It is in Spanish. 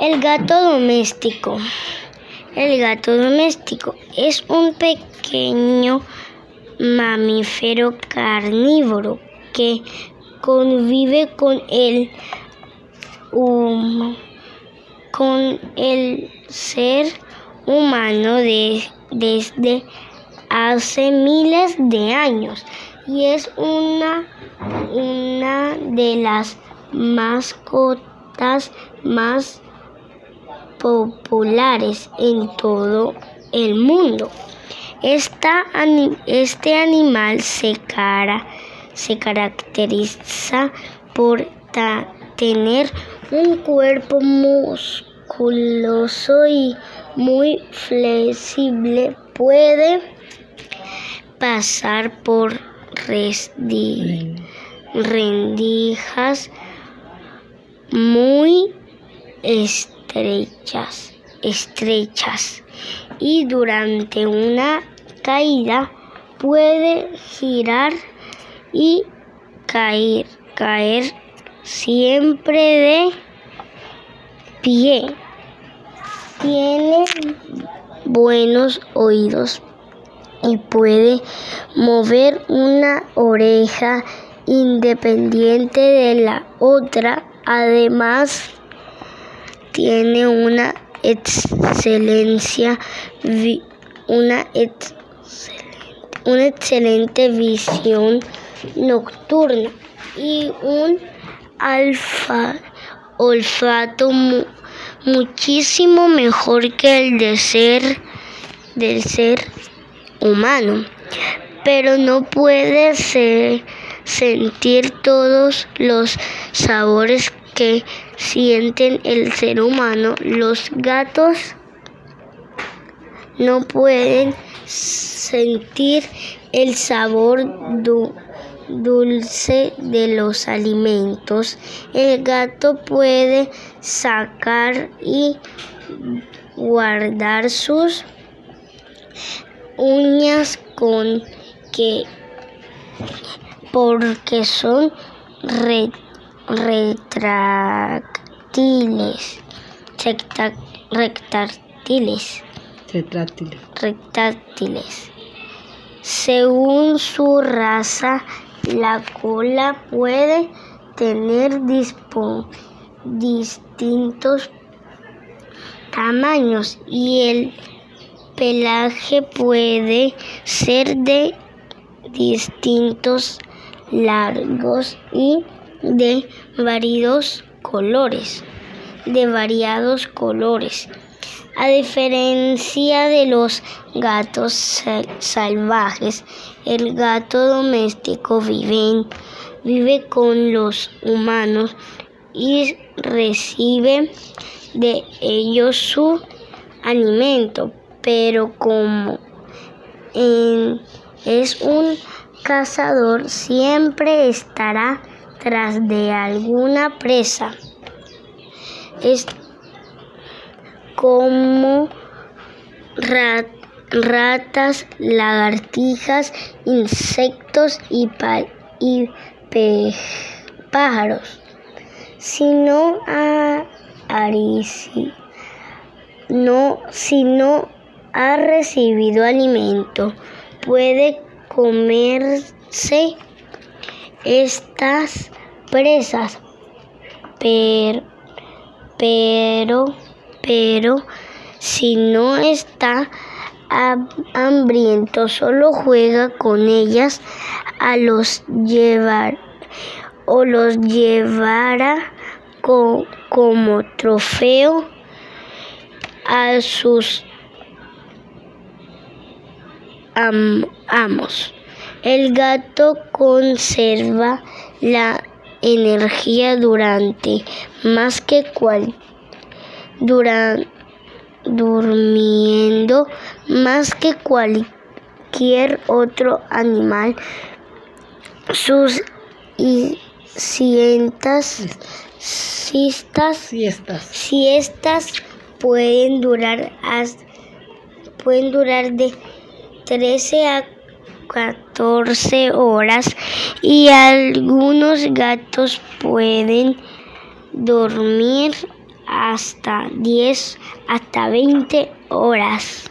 El gato doméstico. El gato doméstico es un pequeño mamífero carnívoro que convive con el con el ser humano desde hace miles de años y es una, una de las mascotas más populares en todo el mundo. este animal se, cara, se caracteriza por tener un cuerpo musculoso y muy flexible. Puede pasar por rendijas muy estrechas, estrechas y durante una caída puede girar y caer, caer siempre de pie. Tiene buenos oídos y puede mover una oreja independiente de la otra. Además, tiene una excelencia, una, excelente visión nocturna y un alfa, olfato muchísimo mejor que el de ser del ser humano, pero no puede sentir todos los sabores que sienten el ser humano. Los gatos no pueden sentir el sabor dulce de los alimentos. El gato puede sacar y guardar sus uñas con que porque son retráctiles, retráctiles, retráctiles. Según su raza, la cola puede tener distintos tamaños y el pelaje puede ser de distintos largos y de variados colores, de variados colores. A diferencia de los gatos salvajes, el gato doméstico vive, vive con los humanos y recibe de ellos su alimento, pero como es un cazador, siempre estará tras de alguna presa. Es como ratas, lagartijas, insectos y, pájaros. Si no ha recibido alimento, puede comerse estas presas, pero, pero, pero si no está hambriento, solo juega con ellas a los llevar o los llevará como trofeo a sus amos. El gato conserva la energía durante más que cual durmiendo más que cualquier otro animal. Sus y sientas, siestas, siestas. siestas pueden durar pueden durar de 13 a 14 horas y algunos gatos pueden dormir hasta 10, hasta 20 horas.